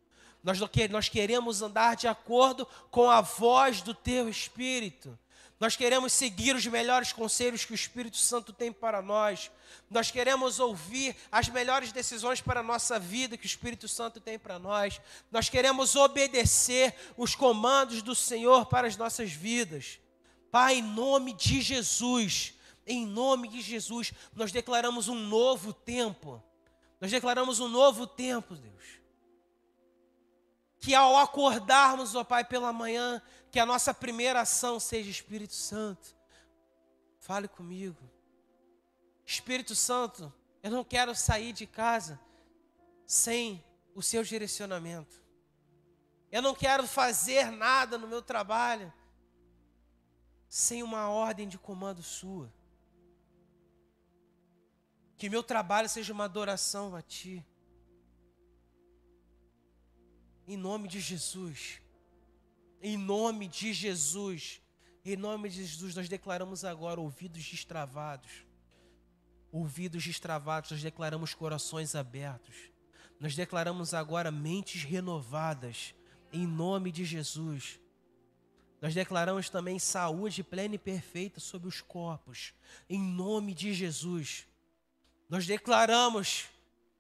Nós, nós queremos andar de acordo com a voz do Teu Espírito. Nós queremos seguir os melhores conselhos que o Espírito Santo tem para nós. Nós queremos ouvir as melhores decisões para a nossa vida que o Espírito Santo tem para nós. Nós queremos obedecer os comandos do Senhor para as nossas vidas. Pai, em nome de Jesus, em nome de Jesus, nós declaramos um novo tempo. Nós declaramos um novo tempo, Deus que ao acordarmos, ó Pai, pela manhã, que a nossa primeira ação seja Espírito Santo. Fale comigo. Espírito Santo, eu não quero sair de casa sem o seu direcionamento. Eu não quero fazer nada no meu trabalho sem uma ordem de comando sua. Que meu trabalho seja uma adoração a Ti. Em nome de Jesus. Em nome de Jesus. Em nome de Jesus, nós declaramos agora ouvidos destravados. Ouvidos destravados, nós declaramos corações abertos. Nós declaramos agora mentes renovadas. Em nome de Jesus. Nós declaramos também saúde plena e perfeita sobre os corpos. Em nome de Jesus. Nós declaramos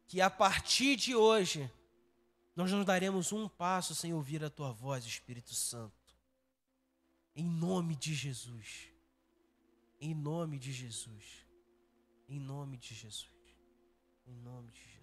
que a partir de hoje nós não daremos um passo sem ouvir a tua voz, Espírito Santo. Em nome de Jesus. Em nome de Jesus. Em nome de Jesus. Em nome de Jesus.